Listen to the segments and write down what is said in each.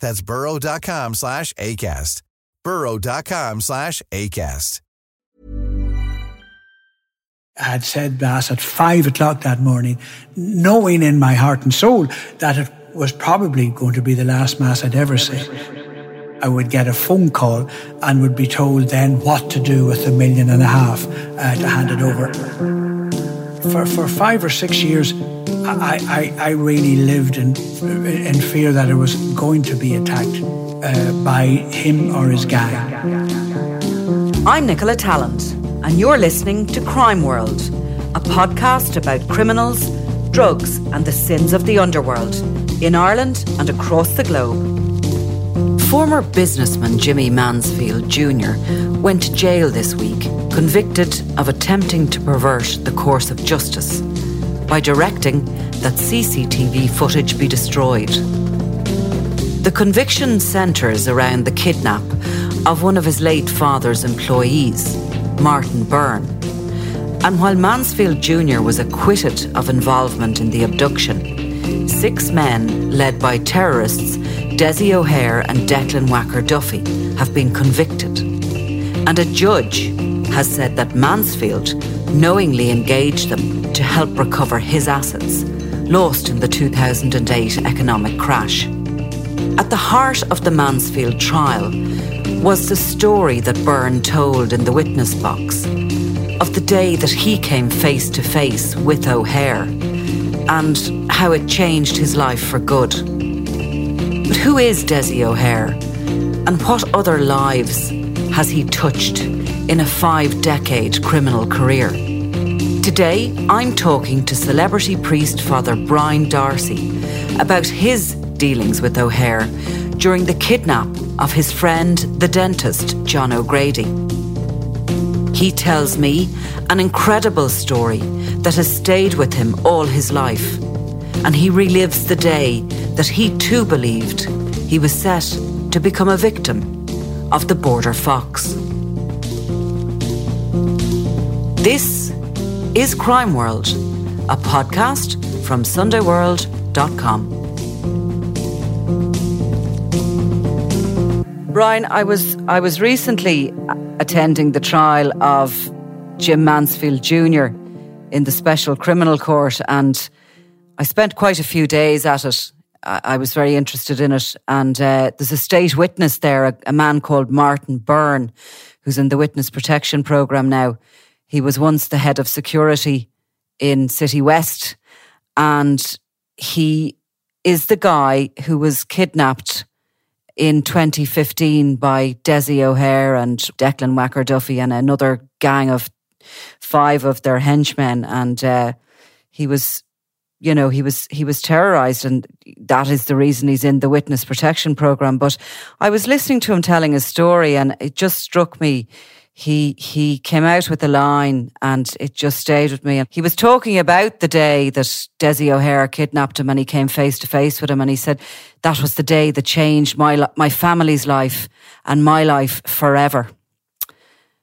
That's burrow.com slash ACAST. burrow.com slash ACAST. I had said Mass at five o'clock that morning, knowing in my heart and soul that it was probably going to be the last Mass I'd ever say. I would get a phone call and would be told then what to do with the million and a half uh, to hand it over. For, for five or six years, I, I, I really lived in, in fear that I was going to be attacked uh, by him or his gang. I'm Nicola Tallant, and you're listening to Crime World, a podcast about criminals, drugs, and the sins of the underworld in Ireland and across the globe. Former businessman Jimmy Mansfield Jr. went to jail this week, convicted of attempting to pervert the course of justice by directing that CCTV footage be destroyed. The conviction centres around the kidnap of one of his late father's employees, Martin Byrne. And while Mansfield Jr. was acquitted of involvement in the abduction, six men led by terrorists Dessie O'Hare and Declan Whacker Duffy have been convicted. And a judge has said that Mansfield knowingly engaged them to help recover his assets, lost in the 2008 economic crash. At the heart of the Mansfield trial was the story that Byrne told in the witness box of the day that he came face to face with O'Hare and how it changed his life for good. But who is Dessie O'Hare? And what other lives has he touched in a five decade criminal career? Today, I'm talking to celebrity priest Father Brian D'Arcy about his dealings with O'Hare during the kidnap of his friend, the dentist John O'Grady. He tells me an incredible story that has stayed with him all his life, and he relives the day that he too believed he was set to become a victim of the border fox. This is Crime World, a podcast from SundayWorld.com. Brian, I was I was recently attending the trial of Jim Mansfield Jr. in the Special Criminal Court, and I spent quite a few days at it. I, I was very interested in it, and uh, there's a state witness there, a, a man called Martin Byrne, who's in the witness protection program now. He was once the head of security in City West, and he is the guy who was kidnapped in 2015 by Dessie O'Hare and Declan Whacker Duffy and another gang of five of their henchmen. And uh, he was, you know, he was he was terrorized, and that is the reason he's in the witness protection program. But I was listening to him telling his story, and it just struck me he he came out with a line and it just stayed with me. And he was talking about the day that Dessie O'Hare kidnapped him and he came face to face with him and he said that was the day that changed my my family's life and my life forever.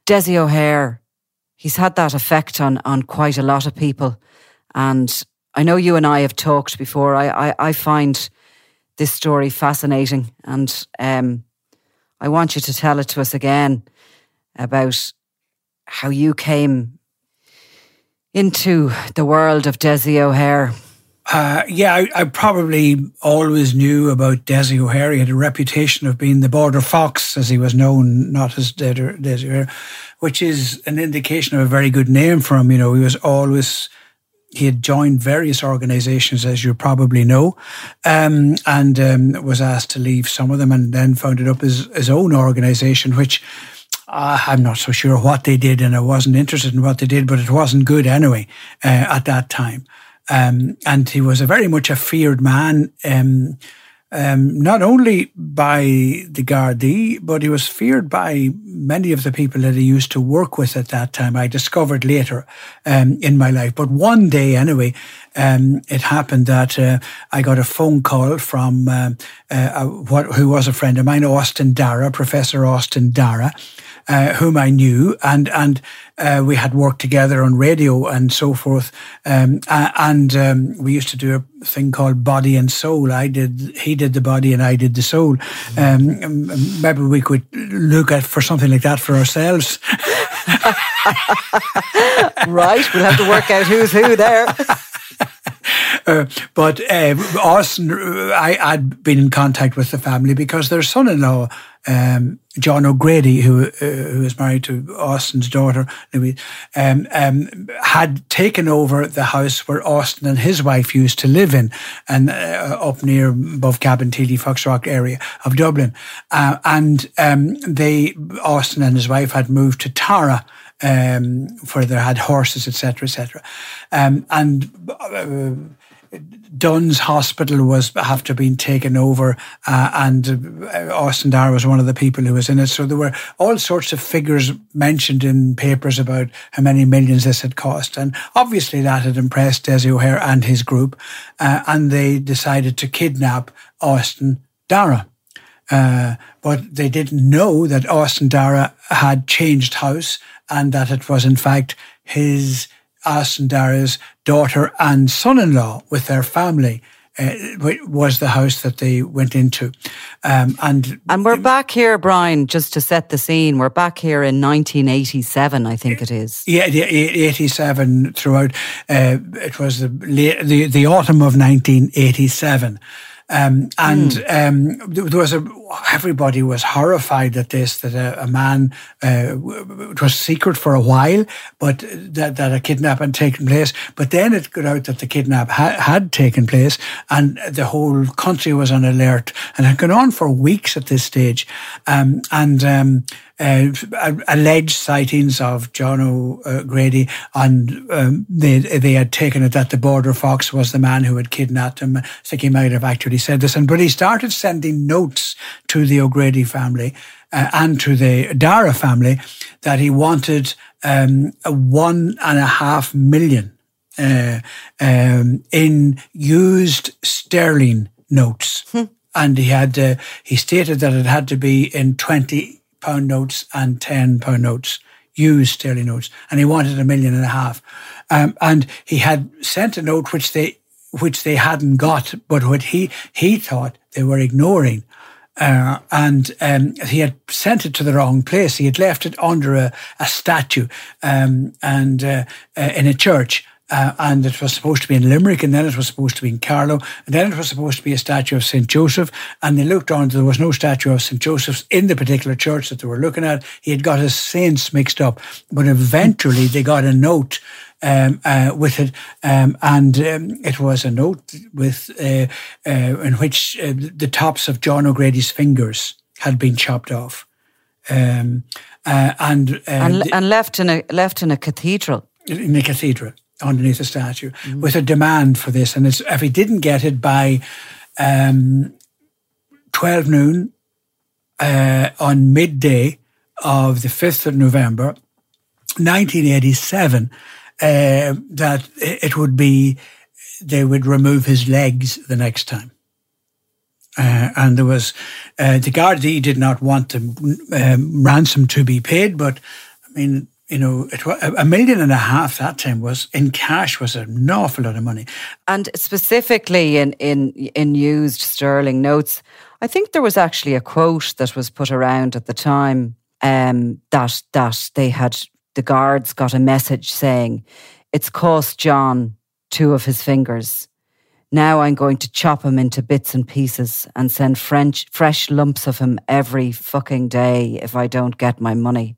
Dessie O'Hare, he's had that effect on on quite a lot of people, and I know you and I have talked before. I I, I find this story fascinating, and um, I want you to tell it to us again about how you came into the world of Dessie O'Hare. Uh, yeah, I, I, probably always knew about Dessie O'Hare. He had a reputation of being the border fox, as he was known, not as Dessie O'Hare, which is an indication of a very good name for him. You know, he was always he had joined various organizations, as you probably know, um, and um, was asked to leave some of them and then founded up his, his own organization, which I'm not so sure what they did and I wasn't interested in what they did, but it wasn't good anyway uh, at that time. Um, and he was a very much a feared man. Um, um, not only by the Gardaí, but he was feared by many of the people that he used to work with at that time. I discovered later um, in my life. But one day, anyway, um, it happened that uh, I got a phone call from uh, uh, what, who was a friend of mine, Austin Darragh, Professor Austin Darragh, uh, whom I knew, and and uh, we had worked together on radio and so forth. Um, and um, we used to do a thing called Body and Soul. I did, he did the body, and I did the soul. Um, maybe we could look at for something like that for ourselves. right, we'll have to work out who's who there. Uh, but uh, Austin, I had been in contact with the family because their son-in-law um, John O'Grady, who uh, who was married to Austin's daughter, Louise, um, um, had taken over the house where Austin and his wife used to live in, and uh, up near above Cabinteely, Foxrock area of Dublin, uh, and um, they Austin and his wife had moved to Tara. Um, where they had horses, etc., etc., um, and uh, Dun's Hospital was after being taken over, uh, and uh, Austin Darragh was one of the people who was in it. So there were all sorts of figures mentioned in papers about how many millions this had cost, and obviously that had impressed Dessie O'Hare and his group, uh, and they decided to kidnap Austin Darragh. Uh, but they didn't know that Austin Darragh had changed house and that it was in fact his Austin Darragh's daughter and son-in-law with their family uh, was the house that they went into. Um, and and we're back here, Brian, just to set the scene. We're back here in 1987, I think it is. Yeah, 87 throughout. Uh, it was the, the, the autumn of 1987. Um, and mm. um, there was a everybody was horrified at this that a, a man uh, it was secret for a while, but that, that a kidnap had taken place. But then it got out that the kidnap ha- had taken place, and the whole country was on alert, and had gone on for weeks at this stage. Um, and um, uh, alleged sightings of John O'Grady, and um, they they had taken it that the border fox was the man who had kidnapped him. I think he might have actually said this, and but he started sending notes to the O'Grady family uh, and to the Darragh family that he wanted um, a one and a half million uh, um, in used sterling notes. Hmm. And he had, uh, he stated that it had to be in 20 pound notes and 10 pound notes, used sterling notes, and he wanted a million and a half. Um, and he had sent a note which they which they hadn't got, but what he he thought they were ignoring. Uh, and um, he had sent it to the wrong place. He had left it under a, a statue um, and uh, uh, in a church. Uh, and it was supposed to be in Limerick, and then it was supposed to be in Carlow, and then it was supposed to be a statue of St. Joseph. And they looked on, there was no statue of St. Joseph's in the particular church that they were looking at. He had got his saints mixed up. But eventually they got a note um, uh, with it, um, and um, it was a note with uh, uh, in which uh, the tops of John O'Grady's fingers had been chopped off, um, uh, and, uh, and, the, and left in a left in a cathedral. In a cathedral underneath a statue mm. with a demand for this. And if he didn't get it by um, 12 noon uh, on midday of the 5th of November, 1987, uh, that it would be, they would remove his legs the next time. Uh, and there was, uh, the Gardaí did not want the um, ransom to be paid, but I mean, you know, it was a million and a half that time was in cash was an awful lot of money. And specifically in in in used sterling notes, I think there was actually a quote that was put around at the time um, that that they had the guards got a message saying it's cost John two of his fingers. Now I'm going to chop him into bits and pieces and send French, fresh lumps of him every fucking day if I don't get my money.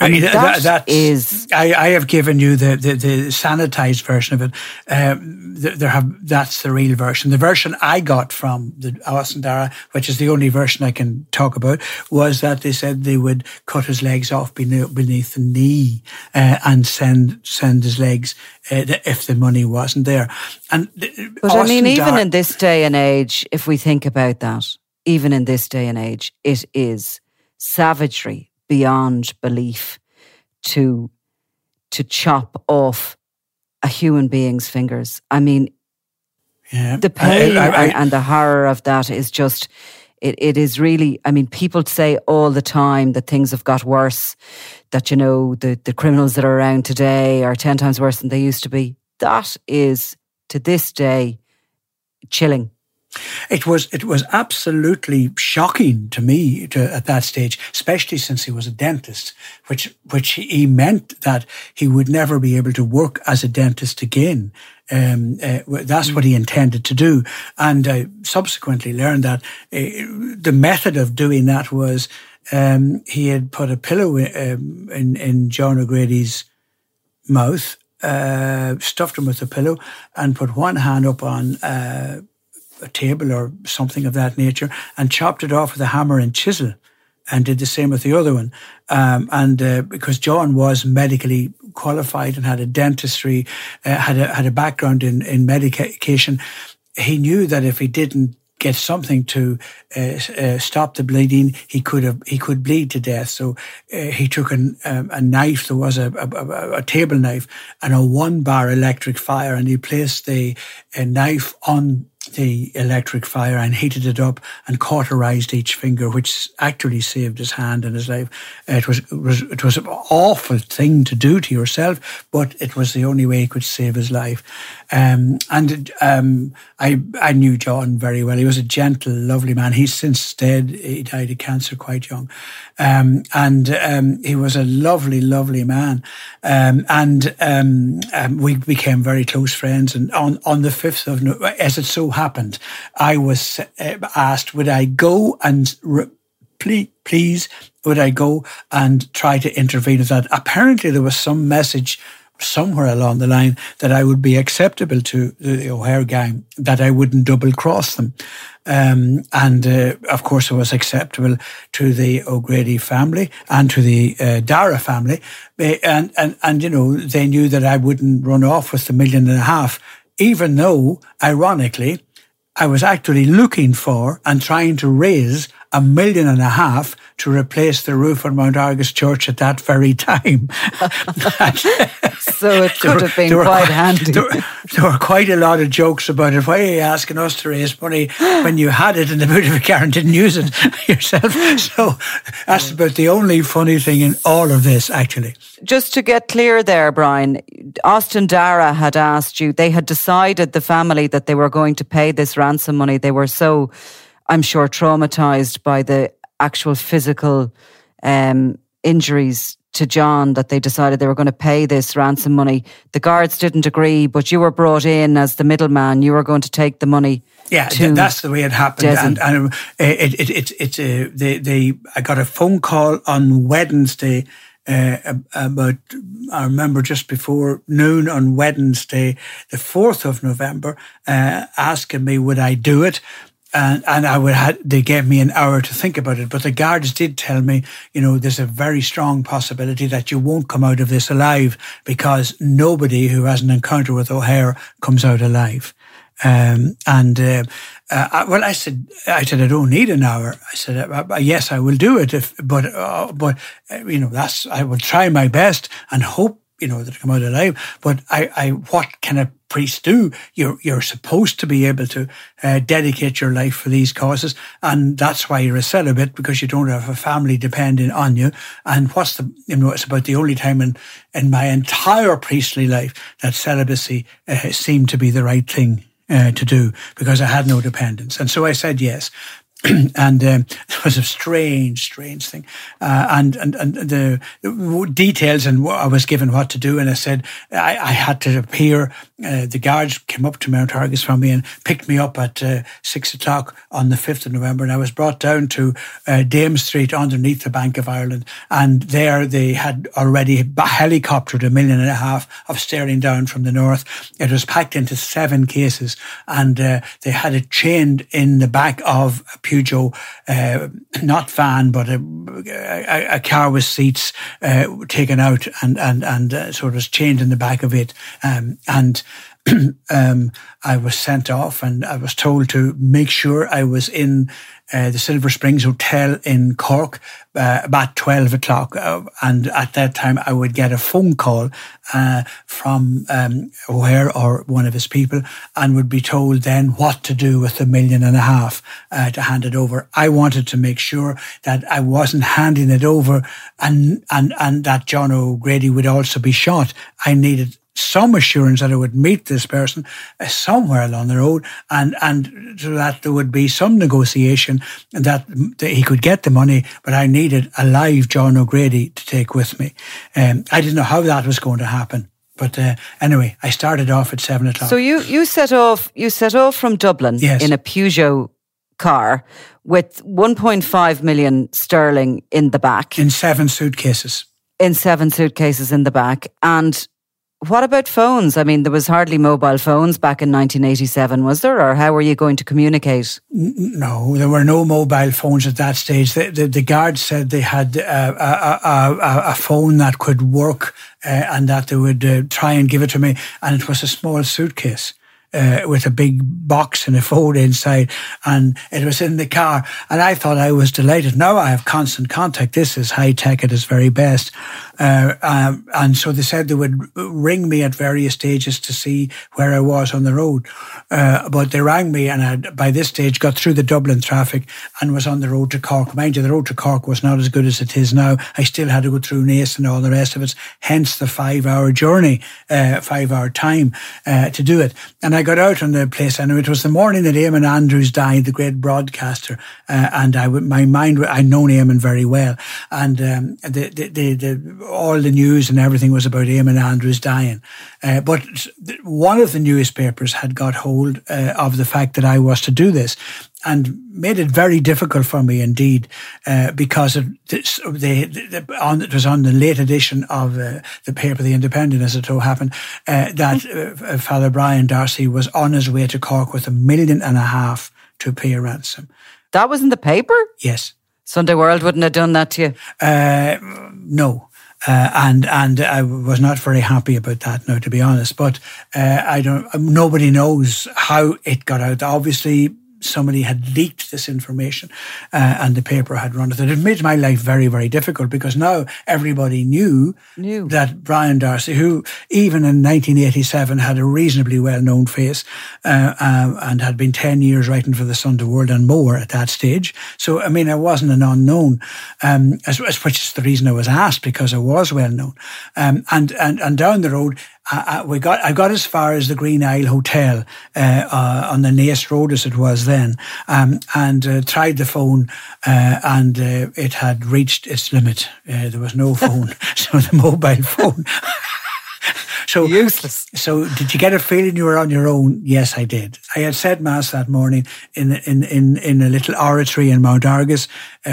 I mean, that, that is. I, I, have given you the, the, the sanitized version of it. Um, there have that's the real version. The version I got from the Austin Darragh, which is the only version I can talk about, was that they said they would cut his legs off beneath, beneath the knee uh, and send send his legs uh, if the money wasn't there. And but Austin I mean, even in this day and age, if we think about that, even in this day and age, it is savagery beyond belief to to chop off a human being's fingers. I mean, yeah. the pain I, I, I, and the horror of that is just. It, it is really, I mean, people say all the time that things have got worse, that, you know, the, the criminals that are around today are 10 times worse than they used to be. That is, to this day, chilling. It was it was absolutely shocking to me to, at that stage, especially since he was a dentist, which which he meant that he would never be able to work as a dentist again. Um, uh, that's what he intended to do, and I subsequently learned that uh, the method of doing that was um, he had put a pillow in um, in, in John O'Grady's mouth, uh, stuffed him with a pillow, and put one hand up on uh, a table or something of that nature and chopped it off with a hammer and chisel and did the same with the other one. Um, and uh, because John was medically qualified and had a dentistry, uh, had a had a background in in medication, he knew that if he didn't get something to uh, uh, stop the bleeding, he could have he could bleed to death. So uh, he took an, um, a knife. There was a, a, a, table knife and a one bar electric fire, and he placed the knife on the electric fire and heated it up and cauterized each finger, which actually saved his hand and his life. It was, it was, it was an awful thing to do to yourself, but it was the only way he could save his life. Um, and um, I, I knew John very well. He was a gentle, lovely man. He's since dead. He died of cancer quite young. Um, and um, he was a lovely, lovely man. Um, and um, we became very close friends. And on, on the 5th of, as it so happened, I was uh, asked, would I go and re- please, please, would I go and try to intervene with that? Apparently, there was some message somewhere along the line that I would be acceptable to the O'Hare gang, that I wouldn't double cross them. Um, and uh, of course, I was acceptable to the O'Grady family and to the uh, Darragh family. And, and, and, you know, they knew that I wouldn't run off with the million and a half, even though, ironically, I was actually looking for and trying to raise a million and a half to replace the roof on Mount Argus Church at that very time. so it could have been quite, quite, handy. There, there, were quite a lot of jokes about it. Why are you asking us to raise money when you had it and the Beautificaren didn't use it yourself? So that's about the only funny thing in all of this, actually. Just to get clear there, Brian, Austin Darragh had asked you, they had decided, the family, that they were going to pay this ransom money. They were so I'm sure, traumatized by the actual physical um, injuries to John that they decided they were going to pay this ransom money. The guards didn't agree, but you were brought in as the middleman. You were going to take the money. Yeah, that's the way it happened. Dessie. And, and it, it, it, it, uh, they, they, I got a phone call on Wednesday. Uh, about, I remember just before noon on Wednesday, the 4th of November, uh, asking me, would I do it? And and I would have, they gave me an hour to think about it. But the guards did tell me, you know, there's a very strong possibility that you won't come out of this alive because nobody who has an encounter with O'Hare comes out alive. Um, and uh, uh, well, I said, I said, I don't need an hour. I said, uh, uh yes, I will do it. If, but, uh, but uh, you know, that's I will try my best and hope you know, that come out alive. But I, I, what can a priest do? You're, you're supposed to be able to uh, dedicate your life for these causes. And that's why you're a celibate because you don't have a family depending on you. And what's the, you know, it's about the only time in, in my entire priestly life that celibacy uh, seemed to be the right thing uh, to do because I had no dependents. And so I said yes. and um, it was a strange, strange thing. Uh, and, and and the, details and what I was given what to do, and I said I, I had to appear. Uh, the guards came up to Mount Argus from me and picked me up at uh, six o'clock on the fifth of November, and I was brought down to uh, Dame Street underneath the Bank of Ireland, and there they had already helicoptered a million and a half of sterling down from the north. It was packed into seven cases, and uh, they had it chained in the back of Peugeot, uh, not van, but a, a, a, car with seats uh, taken out and and and uh, sort of chained in the back of it, um, and. um, I was sent off and I was told to make sure I was in uh, the Silver Springs Hotel in Cork uh, about 12 o'clock. Uh, and at that time, I would get a phone call uh, from um, O'Hare or one of his people and would be told then what to do with the million and a half uh, to hand it over. I wanted to make sure that I wasn't handing it over and, and, and that John O'Grady would also be shot. I needed some assurance that I would meet this person uh, somewhere along the road and, and so that there would be some negotiation and that, that he could get the money, but I needed a live John O'Grady to take with me. Um, I didn't know how that was going to happen. But uh, anyway, I started off at seven o'clock. So you, you set off you set off from Dublin yes. in a Peugeot car with 1.5 million sterling in the back. In seven suitcases. In seven suitcases in the back. And what about phones? I mean, there was hardly mobile phones back in 1987, was there? Or how were you going to communicate? No, there were no mobile phones at that stage. The, the, the guards said they had a, a, a, a phone that could work uh, and that they would uh, try and give it to me. And it was a small suitcase uh, with a big box and a phone inside, and it was in the car. And I thought I was delighted. Now I have constant contact. This is high tech at its very best. Uh, um, and so they said they would ring me at various stages to see where I was on the road. Uh, but they rang me, and I, by this stage, got through the Dublin traffic and was on the road to Cork. Mind you, the road to Cork was not as good as it is now. I still had to go through Naas and all the rest of it. Hence the five-hour journey, uh, five-hour time uh, to do it. And I got out on the place, and it was the morning that Eamon Andrews died, the great broadcaster. Uh, and I, my mind, I'd known Eamon very well, and um, the, the, the, the, all the news and everything was about Eamon Andrews dying. Uh, but one of the newspapers had got hold uh, of the fact that I was to do this, and made it very difficult for me indeed, uh, because of this, the, the, on, it was on the late edition of uh, the paper, The Independent, as it so happened, uh, that uh, Father Brian D'Arcy was on his way to Cork with a million and a half to pay a ransom. That was in the paper? Yes. Sunday World wouldn't have done that to you? Uh, no. Uh, and and I was not very happy about that now, to be honest. But uh, I don't. Nobody knows how it got out. Obviously, somebody had leaked this information uh, and the paper had run it. It made my life very, very difficult because now everybody knew, knew. that Brian D'Arcy, who even in 1987 had a reasonably well known face uh, um, and had been 10 years writing for the Sunday World and more at that stage. So, I mean, I wasn't an unknown, um, as, as, which is the reason I was asked because I was well known. Um, and, and, and down the road, I, we got I got as far as the Green Isle Hotel uh, uh, on the Naas Road as it was then, um, and uh, tried the phone, uh, and uh, it had reached its limit. Uh, there was no phone, so the mobile phone. so useless. So, did you get a feeling you were on your own? Yes, I did. I had said mass that morning in in in in a little oratory in Mount Argus,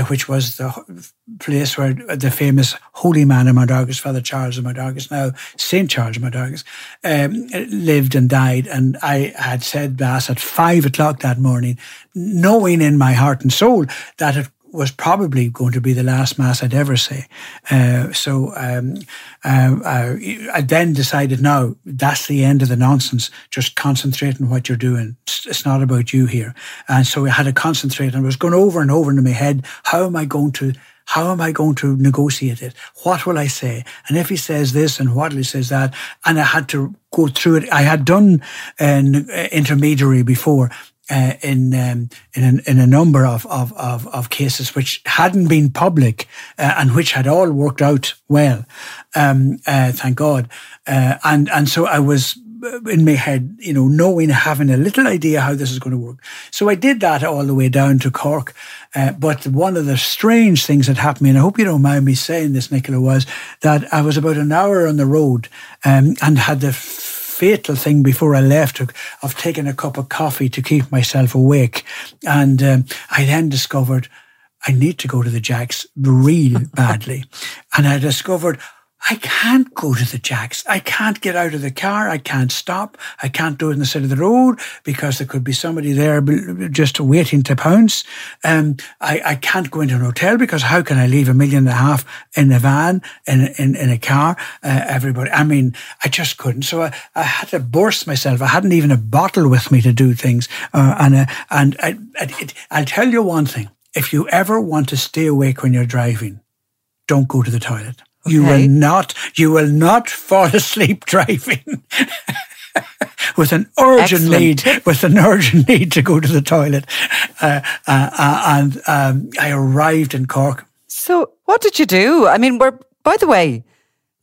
which was the place where the famous holy man of Mount Argus, Father Charles of Mount Argus, now St. Charles of Mount Argus, um, lived and died. And I had said Mass at five o'clock that morning, knowing in my heart and soul that it was probably going to be the last mass I'd ever say. Uh, so um, uh, uh, I then decided, no, that's the end of the nonsense. Just concentrate on what you're doing. It's, it's not about you here. And so I had to concentrate, and I was going over and over in my head, how am I going to How am I going to negotiate it? What will I say? And if he says this and what he says that, and I had to go through it. I had done an intermediary before, uh, in um, in, an, in a number of, of, of, of, cases which hadn't been public uh, and which had all worked out well, um, uh, thank God. Uh, and and so I was in my head, you know, knowing, having a little idea how this is going to work. So I did that all the way down to Cork. Uh, but one of the strange things that happened, and I hope you don't mind me saying this, Nicola, was that I was about an hour on the road um, and had the fatal thing before I left of, of taking a cup of coffee to keep myself awake. And um, I then discovered I need to go to the Jacks real badly. And I discovered I can't go to the jacks. I can't get out of the car. I can't stop. I can't do it on the side of the road because there could be somebody there just waiting to pounce. Um, I, I can't go into an hotel because how can I leave a million and a half in a van, in, in, in a car? Uh, everybody, I mean, I just couldn't. So I, I had to burst myself. I hadn't even a bottle with me to do things. Uh, and, uh, and I, I, I'll tell you one thing. If you ever want to stay awake when you're driving, don't go to the toilet. You will not, you will not fall asleep driving. with an urgent Excellent need, with an urgent need to go to the toilet, uh, uh, uh, and um, I arrived in Cork. So, what did you do? I mean, were by the way,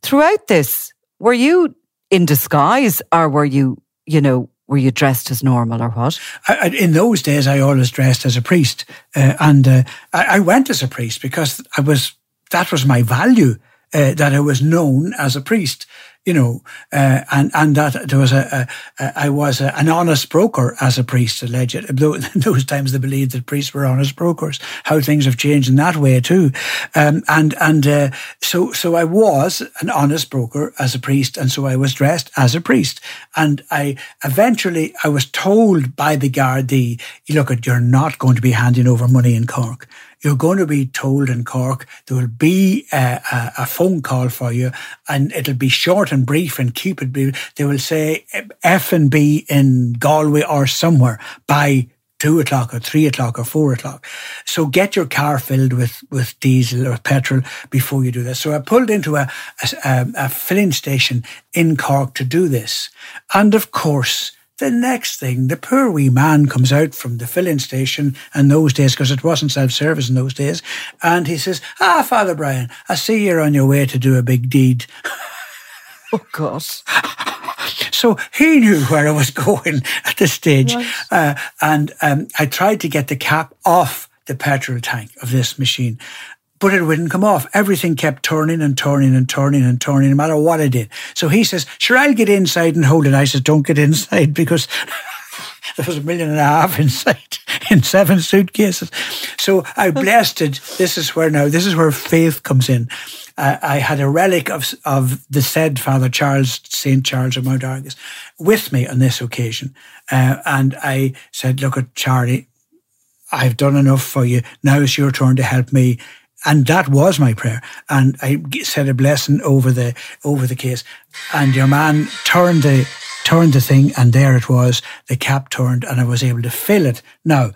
throughout this, were you in disguise, or were you, you know, were you dressed as normal or what? I, in those days, I always dressed as a priest, uh, and uh, I, I, went as a priest because I was that was my value uh, that I was known as a priest, you know, uh, and and that there was a, a, a I was a, an honest broker as a priest, alleged. Though in those times they believed that priests were honest brokers. How things have changed in that way too, um, and and uh, so so I was an honest broker as a priest, and so I was dressed as a priest, and I eventually I was told by the Gardaí, look, you're not going to be handing over money in Cork you're going to be told in Cork there will be a, a, a, phone call for you and it'll be short and brief and keep it. They will say F and B in Galway or somewhere by two o'clock or three o'clock or four o'clock. So get your car filled with, with diesel or petrol before you do this. So I pulled into a, a, a filling station in Cork to do this. And of course, the next thing, the poor wee man comes out from the filling station in those days, because it wasn't self service in those days, and he says, Ah, Father Brian, I see you're on your way to do a big deed. Oh, God. so he knew where I was going at this stage. Right. Uh, and um, I tried to get the cap off the petrol tank of this machine but it wouldn't come off. Everything kept turning and turning and turning and turning, no matter what I did. So he says, Sure, I'll get inside and hold it. I says, Don't get inside because there was a million and a half inside in seven suitcases. So I blessed it. This is where now, this is where faith comes in. Uh, I had a relic of, of the said Father Charles, St. Charles of Mount Argus, with me on this occasion. Uh, and I said, Look at Charlie, I've done enough for you. Now it's your turn to help me and that was my prayer. And I said a blessing over the over the case. And your man turned the turned the thing, and there it was. The cap turned, and I was able to fill it. Now,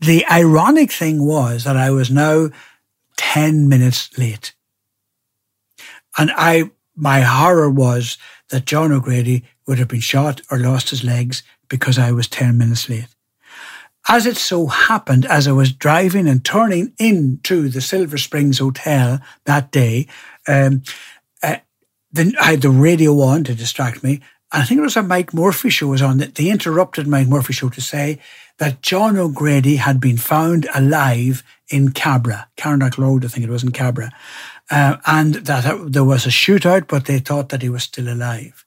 the ironic thing was that I was now ten minutes late, and I my horror was that John O'Grady would have been shot or lost his legs because I was ten minutes late. As it so happened, as I was driving and turning into the Silver Springs Hotel that day, um, uh, then I had the radio on to distract me. And I think it was a Mike Murphy show was on that they interrupted Mike Murphy show to say that John O'Grady had been found alive in Cabra, Carnlough Road, I think it was in Cabra, uh, and that there was a shootout, but they thought that he was still alive.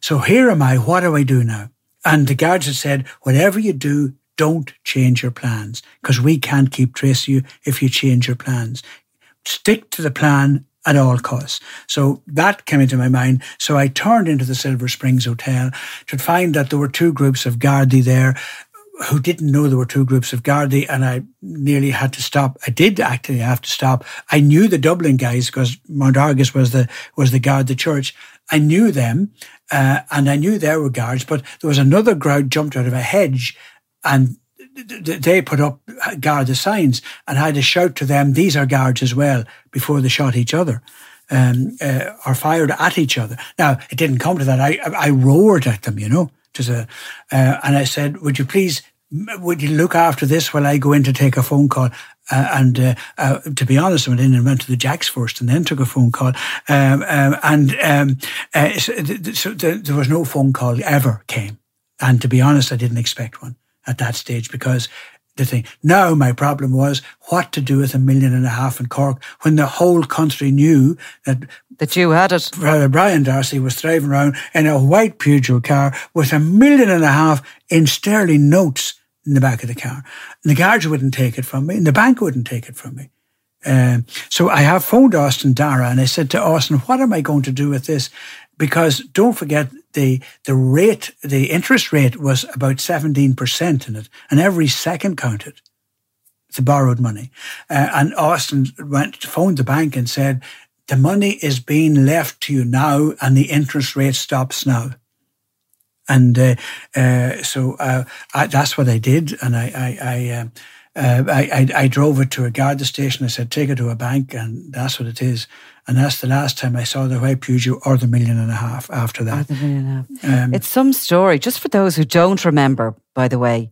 So here am I. What do I do now? And the guards had said, whatever you do, don't change your plans because we can't keep tracing you if you change your plans. Stick to the plan at all costs. So that came into my mind. So I turned into the Silver Springs Hotel to find that there were two groups of Gardaí there who didn't know there were two groups of Gardaí and I nearly had to stop. I did actually have to stop. I knew the Dublin guys because Mount Argus was the, was the guard, the church. I knew them, uh, and I knew they were guards, but there was another crowd jumped out of a hedge and they put up guard signs and I had to shout to them, these are guards as well, before they shot each other. Um, uh, or fired at each other. Now it didn't come to that. I I roared at them, you know. Just a, uh, and I said, "Would you please would you look after this while I go in to take a phone call? Uh, and uh, uh, to be honest, I went in and went to the Jacks first, and then took a phone call. Um, um, and um, uh, so, th- so th- there was no phone call ever came. And to be honest, I didn't expect one at that stage because the thing. Now my problem was what to do with a million and a half in Cork when the whole country knew that that you had it. Brother Brian D'Arcy was driving around in a white Peugeot car with a million and a half in sterling notes in the back of the car. And the guards wouldn't take it from me, and the bank wouldn't take it from me. Um, so I have phoned Austin Darragh and I said to Austin, what am I going to do with this? Because don't forget the the rate, the interest rate was about 17% in it, and every second counted. The borrowed money. Uh, and Austin went to phoned the bank and said, the money is being left to you now and the interest rate stops now. And uh, uh, so uh, I, that's what I did. And I, I, I, um, uh, I, I, drove it to a guard station. I said, take it to a bank, and that's what it is. And that's the last time I saw the white Peugeot or the million and a half after that. Or the million and a half. Um, it's some story. Just for those who don't remember, by the way,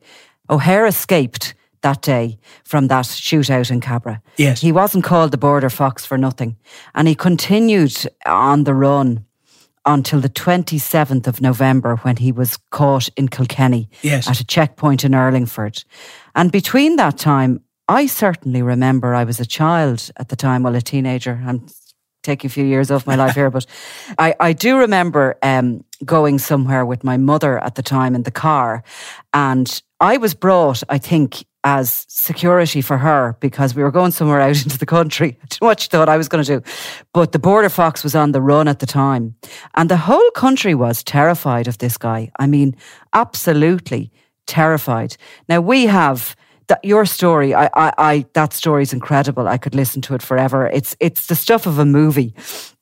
O'Hare escaped that day from that shootout in Cabra. Yes. He wasn't called the border fox for nothing. And he continued on the run until the 27th of November when he was caught in Kilkenny yes. at a checkpoint in Urlingford. And between that time, I certainly remember I was a child at the time, well, a teenager. I'm taking a few years off my life here, but I, I do remember um, going somewhere with my mother at the time in the car. And I was brought, I think, as security for her because we were going somewhere out into the country. I don't know what she thought I was going to do. But the border fox was on the run at the time. And the whole country was terrified of this guy. I mean, absolutely terrified. Now we have that your story, I, I, I that story is incredible. I could listen to it forever. It's it's the stuff of a movie.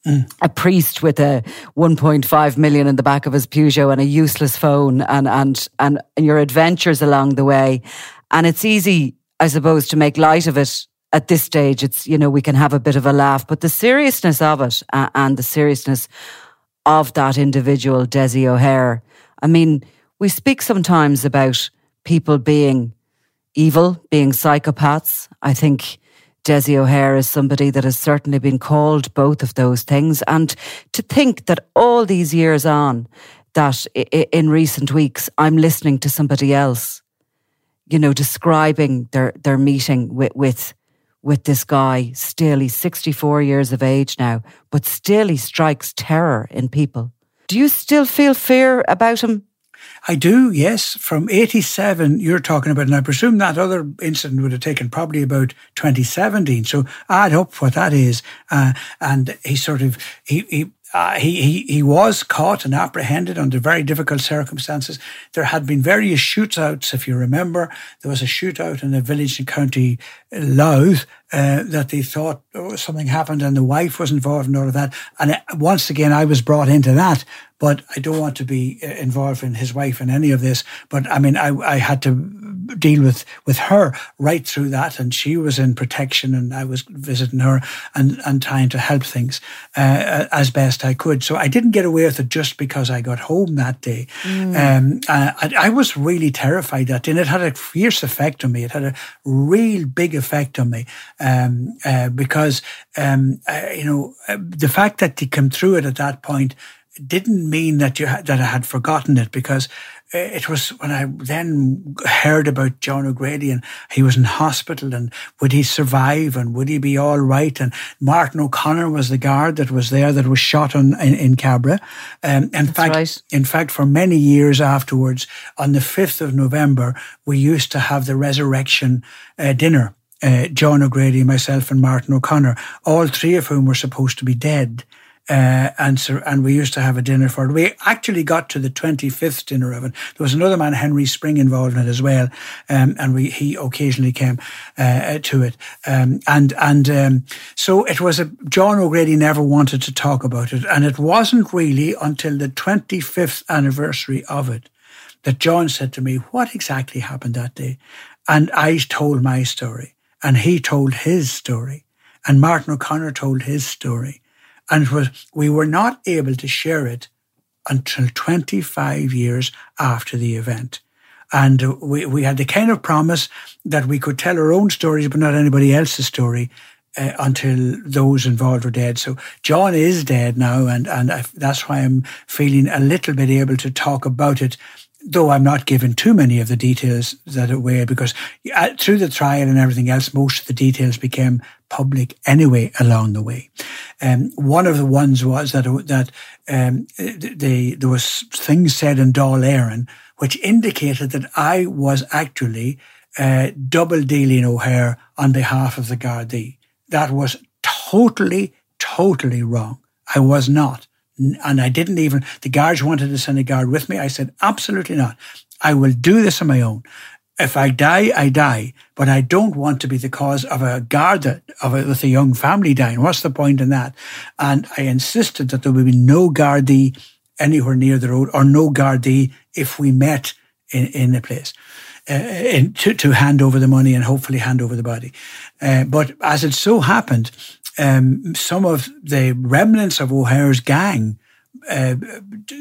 Mm. A priest with a 1.5 million in the back of his Peugeot and a useless phone, and and and, and your adventures along the way. And it's easy, I suppose, to make light of it at this stage. It's you know we can have a bit of a laugh, but the seriousness of it uh, and the seriousness of that individual, Dessie O'Hare. I mean, we speak sometimes about people being evil, being psychopaths. I think Dessie O'Hare is somebody that has certainly been called both of those things. And to think that all these years on, that in recent weeks, I'm listening to somebody else, you know, describing their, their meeting with, with, with this guy. Still, he's 64 years of age now, but still he strikes terror in people. Do you still feel fear about him? I do, yes. From 87, you're talking about, and I presume that other incident would have taken probably about 2017. So add up what that is. Uh, and he sort of, he, he uh, he, he, he was caught and apprehended under very difficult circumstances. There had been various shootouts, if you remember. There was a shootout in a village in County Louth uh, that they thought oh, something happened and the wife was involved in all of that. And uh, once again, I was brought into that but I don't want to be uh, involved in his wife in any of this. But I mean, I, I had to deal with, with her right through that. And she was in protection and I was visiting her and, and trying to help things uh, as best I could. So I didn't get away with it just because I got home that day. Mm. Um, I, I, was really terrified that and it had a fierce effect on me. It had a real big effect on me um, uh, because, um, uh, you know, uh, the fact that he came through it at that point didn't mean that you that I had forgotten it because it was when I then heard about John O'Grady and he was in hospital and would he survive and would he be all right? And Martin O'Connor was the guard that was there that was shot on in, in Cabra. Um, in That's fact, right. in fact, for many years afterwards, on the fifth of November, we used to have the resurrection uh, dinner. Uh, John O'Grady, myself, and Martin O'Connor, all three of whom were supposed to be dead. Uh, and so, and we used to have a dinner for it. We actually got to the 25th dinner of it. There was another man, Henry Spring, involved in it as well. Um, and we, he occasionally came, uh, to it. Um, and, and, um, so it was a, John O'Grady never wanted to talk about it. And it wasn't really until the 25th anniversary of it that John said to me, what exactly happened that day? And I told my story, and he told his story, and Martin O'Connor told his story. And we were not able to share it until 25 years after the event. And we, we had the kind of promise that we could tell our own stories, but not anybody else's story. Uh, until those involved were dead. So John is dead now, and and I, that's why I'm feeling a little bit able to talk about it though I'm not given too many of the details that away because uh, through the trial and everything else, most of the details became public anyway along the way. Um, one of the ones was that that um, they, there was things said in Dáil Éireann which indicated that I was actually uh, double dealing O'Hare on behalf of the Gardaí. That was totally, totally wrong. I was not. And I didn't even, the guards wanted to send a guard with me. I said, absolutely not. I will do this on my own. If I die, I die, but I don't want to be the cause of a guard of a, with a young family dying. What's the point in that? And I insisted that there would be no Gardaí anywhere near the road or no Gardaí if we met in, in a place. Uh, in, to, to hand over the money and hopefully hand over the body. Uh, but as it so happened, um, some of the remnants of O'Hare's gang uh,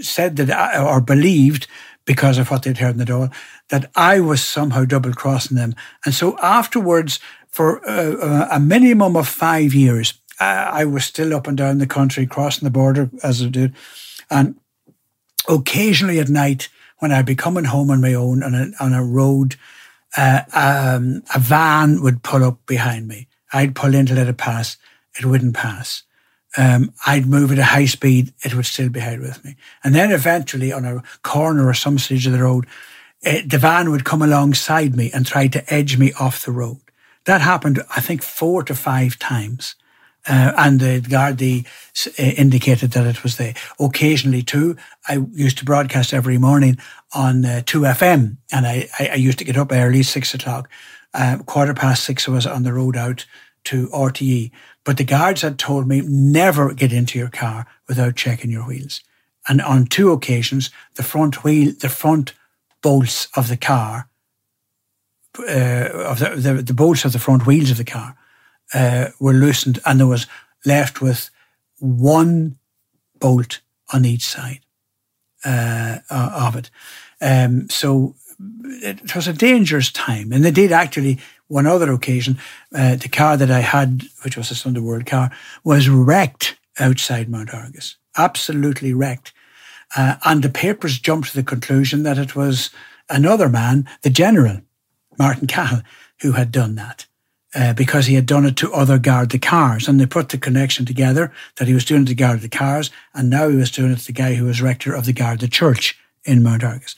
said that, or believed, because of what they'd heard in the Dáil, that I was somehow double crossing them. And so afterwards, for uh, a minimum of five years, I was still up and down the country, crossing the border as I did. And occasionally at night, when I'd be coming home on my own on a, on a road, uh, um, a van would pull up behind me. I'd pull in to let it pass it wouldn't pass. Um, I'd move at a high speed, it would still be ahead with me. And then eventually on a corner or some stage of the road, it, the van would come alongside me and try to edge me off the road. That happened, I think, four to five times. Uh, and the Gardaí uh, indicated that it was there. Occasionally, too, I used to broadcast every morning on uh, 2FM, and I, I, used to get up early, six o'clock. Uh, quarter past six, I was on the road out to RTE. But the guards had told me never get into your car without checking your wheels. And on two occasions, the front wheel, the front bolts of the car, uh, of the, the, the, bolts of the front wheels of the car, uh, were loosened, and there was left with one bolt on each side uh, of it. Um, so it was a dangerous time, and they did actually one other occasion, uh, the car that I had, which was a Sunday World car, was wrecked outside Mount Argus. Absolutely wrecked. Uh, and the papers jumped to the conclusion that it was another man, the general, Martin Cahill, who had done that. Uh, because he had done it to other Garda cars. And they put the connection together that he was doing it to Garda cars, and now he was doing it to the guy who was rector of the guard the church in Mount Argus.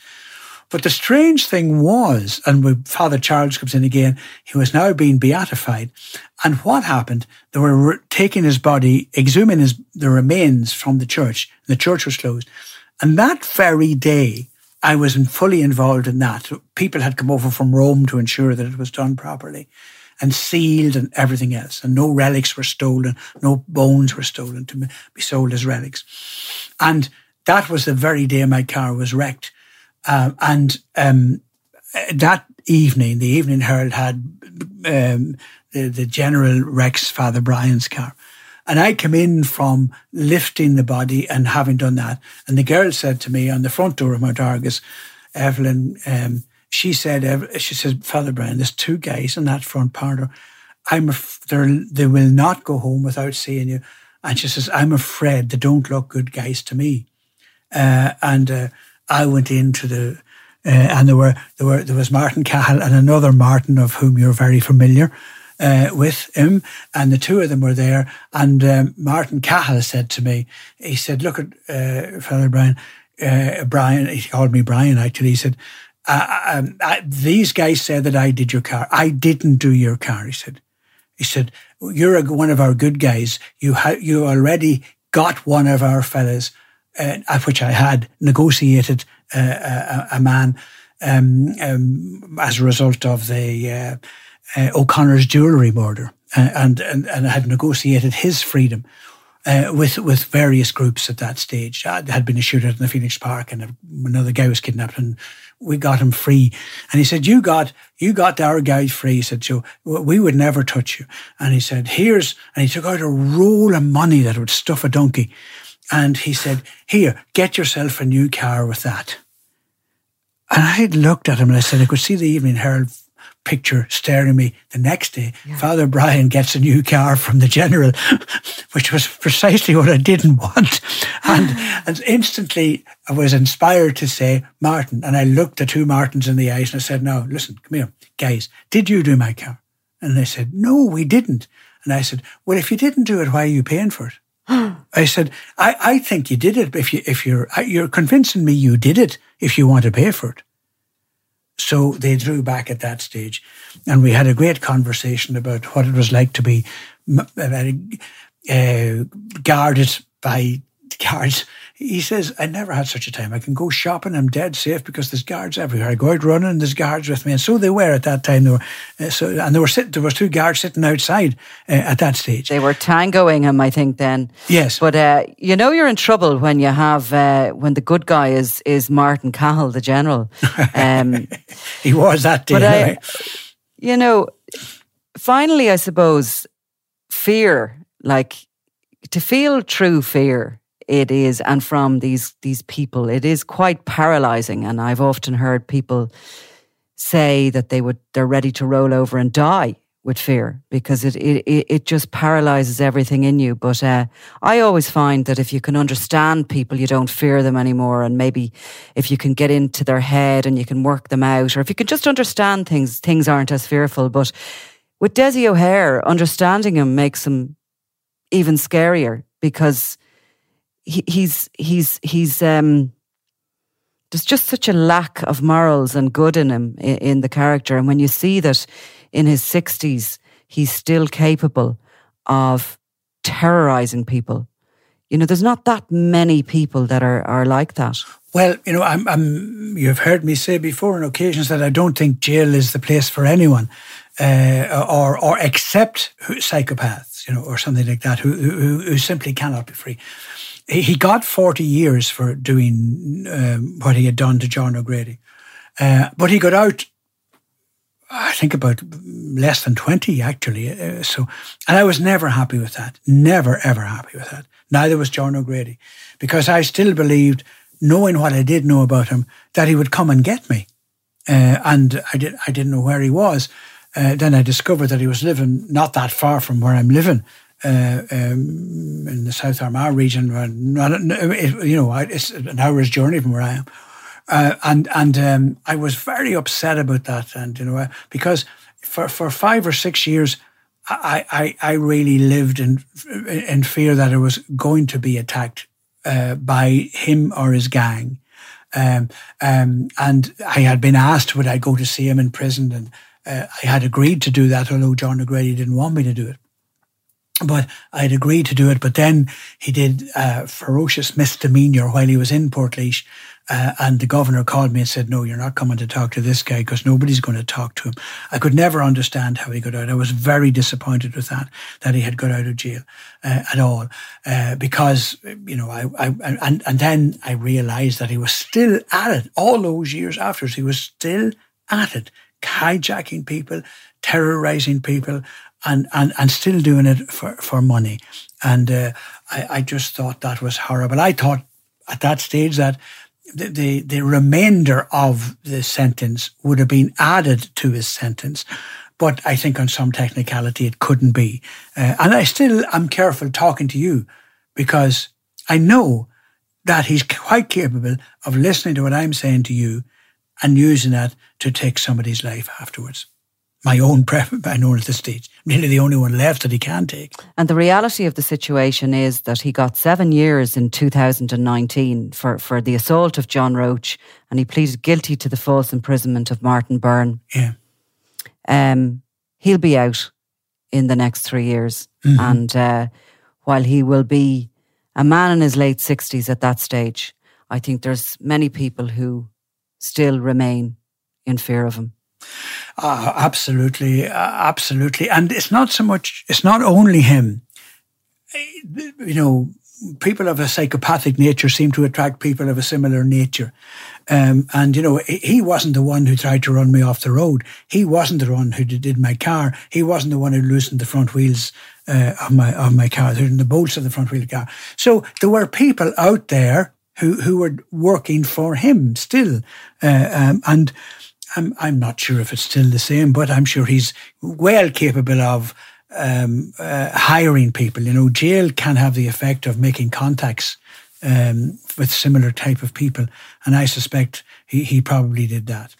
But the strange thing was, and when Father Charles comes in again, he was now being beatified. And what happened? They were taking his body, exhuming his, the remains from the church. The church was closed. And that very day, I was fully involved in that. People had come over from Rome to ensure that it was done properly and sealed and everything else. And no relics were stolen, no bones were stolen to be sold as relics. And that was the very day my car was wrecked. Uh, and um, that evening, the Evening Herald had um, the, the General wrecks Father Brian's car. And I came in from lifting the body and having done that. And the girl said to me on the front door of Mount Argus, Evelyn, um, she said, she said, Father Brian, there's two guys in that front parlour. I'm, af- they will not go home without seeing you. And she says, I'm afraid they don't look good guys to me. Uh, and uh, I went into the uh, and there were there were there was Martin Cahill and another Martin of whom you're very familiar uh, with him, and the two of them were there. And um, Martin Cahill said to me, he said, "Look at uh, Father Brian, uh, Brian." He called me Brian. Actually, he said, um, "These guys said that I did your car. I didn't do your car." He said. He said, "You're a, one of our good guys. You ha- you already got one of our fellas." Uh, at which I had negotiated uh, a, a, man um, um, as a result of the uh, uh O'Connor's jewellery murder, uh, and, and and had negotiated his freedom. uh, with with various groups at that stage. There had been a shootout in the Phoenix Park, and another guy was kidnapped, and we got him free. And he said, "You got you got our guy free." He said, "So we would never touch you." And he said, "Here's," and he took out a roll of money that would stuff a donkey, and he said, "Here, get yourself a new car with that." And I looked at him and I said, I could see the Evening Herald picture staring at me the next day. Yeah. Father Brian gets a new car from the general, which was precisely what I didn't want. And, and instantly I was inspired to say, Martin, and I looked the two Martins in the eyes and I said, no, listen, come here, guys, did you do my car? And they said, no, we didn't. And I said, well, if you didn't do it, why are you paying for it? I said, I, I think you did it. If you, if you're, you're convincing me you did it if you want to pay for it. So they drew back at that stage. And we had a great conversation about what it was like to be uh, guarded by guards he says, I never had such a time. I can go shopping. I'm dead safe because there's guards everywhere. I go out running and there's guards with me. And so they were at that time. They were, uh, so, and they were sitting, there were two guards sitting outside uh, at that stage. They were tangoing him, I think, then. Yes. But uh, you know you're in trouble when you have, uh, when the good guy is, is Martin Cahill, the general. Um, he was that day. But I, you know, finally, I suppose, fear, like to feel true fear it is and from these these people. It is quite paralyzing and i've often heard people say that they would they're ready to roll over and die with fear because it it, it just paralyzes everything in you. But uh, i always find that if you can understand people you don't fear them anymore and maybe if you can get into their head and you can work them out or if you can just understand things things aren't as fearful. But with Dessie O'Hare understanding him makes him even scarier because he, he's he's he's um there's just such a lack of morals and good in him in, in the character. And when you see that in his 60s he's still capable of terrorizing people. You know there's not that many people that are are like that. Well, you know, I'm, I'm, you've heard me say before on occasions that I don't think jail is the place for anyone, uh, or or except psychopaths, you know, or something like that, who, who, who simply cannot be free he got 40 years for doing um, what he had done to John O'Grady. Uh, but he got out, I think, about less than 20, actually. Uh, so, And I was never happy with that. Never, ever happy with that. Neither was John O'Grady. Because I still believed, knowing what I did know about him, that he would come and get me. Uh, and I, did, I didn't know where he was. Uh, then I discovered that he was living not that far from where I'm living uh, um, in the South Armagh region. you know, it's an hour's journey from where I am. Uh, and and um, I was very upset about that, and you know, uh, because for, for five or six years, I, I, I really lived in in fear that I was going to be attacked uh, by him or his gang, um, um, and I had been asked would I go to see him in prison, and uh, I had agreed to do that, although John O'Grady didn't want me to do it but I'd agreed to do it. But then he did a ferocious misdemeanor while he was in Portlaoise. Uh, and the governor called me and said, No, you're not coming to talk to this guy because nobody's going to talk to him. I could never understand how he got out. I was very disappointed with that, that he had got out of jail uh, at all. Uh, because, you know, I, I, and, and then I realized that he was still at it all those years afterwards. He was still at it, hijacking people, terrorizing people, and, and, and still doing it for, for money. And uh, I, I just thought that was horrible. I thought at that stage that the, the, the remainder of the sentence would have been added to his sentence. But I think on some technicality it couldn't be. Uh, and I still am careful talking to you because I know that he's quite capable of listening to what I'm saying to you and using that to take somebody's life afterwards my own preference. I know at this stage, nearly the only one left that he can take. And the reality of the situation is that he got seven years in 2019 for, for the assault of John Roach and he pleaded guilty to the false imprisonment of Martin Byrne. Yeah. Um, he'll be out in the next three years, mm-hmm. and uh, while he will be a man in his late 60s at that stage, I think there's many people who still remain in fear of him. Uh, absolutely, uh, absolutely. And it's not so much, it's not only him. you know, people of a psychopathic nature seem to attract people of a similar nature. Um, and, you know, he wasn't the one who tried to run me off the road. He wasn't the one who did my car. He wasn't the one who loosened the front wheels uh, of my of my car, the bolts of the front wheel of the car. So there were people out there who, who were working for him still. Uh, um, and I'm, I'm not sure if it's still the same, but I'm sure he's well capable of um, uh, hiring people. You know, jail can have the effect of making contacts um, with similar type of people, and I suspect he, he probably did that.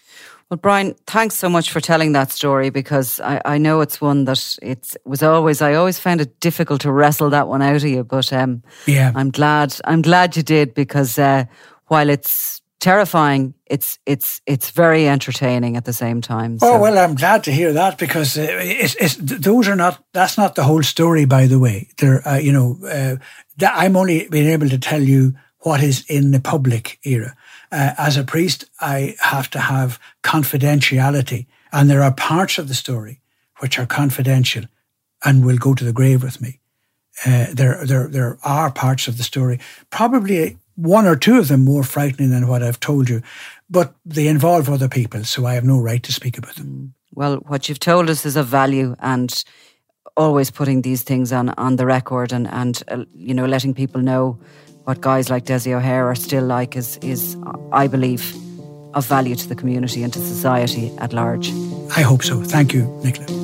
Well, Brian, thanks so much for telling that story because I, I know it's one that it was always I always found it difficult to wrestle that one out of you, but um, yeah, I'm glad I'm glad you did because uh, while it's terrifying. It's it's it's very entertaining at the same time. So. Oh well, I'm glad to hear that because uh, it's, it's, those are not that's not the whole story. By the way, there uh, you know uh, that I'm only being able to tell you what is in the public era. Uh, as a priest, I have to have confidentiality, and there are parts of the story which are confidential and will go to the grave with me. Uh, there, there, there are parts of the story, probably one or two of them more frightening than what I've told you, but they involve other people, so I have no right to speak about them. Mm. Well, what you've told us is of value, and always putting these things on on the record, and and uh, you know letting people know what guys like Dessie O'Hare are still like is is I believe of value to the community and to society at large. I hope so. Thank you, Nicola.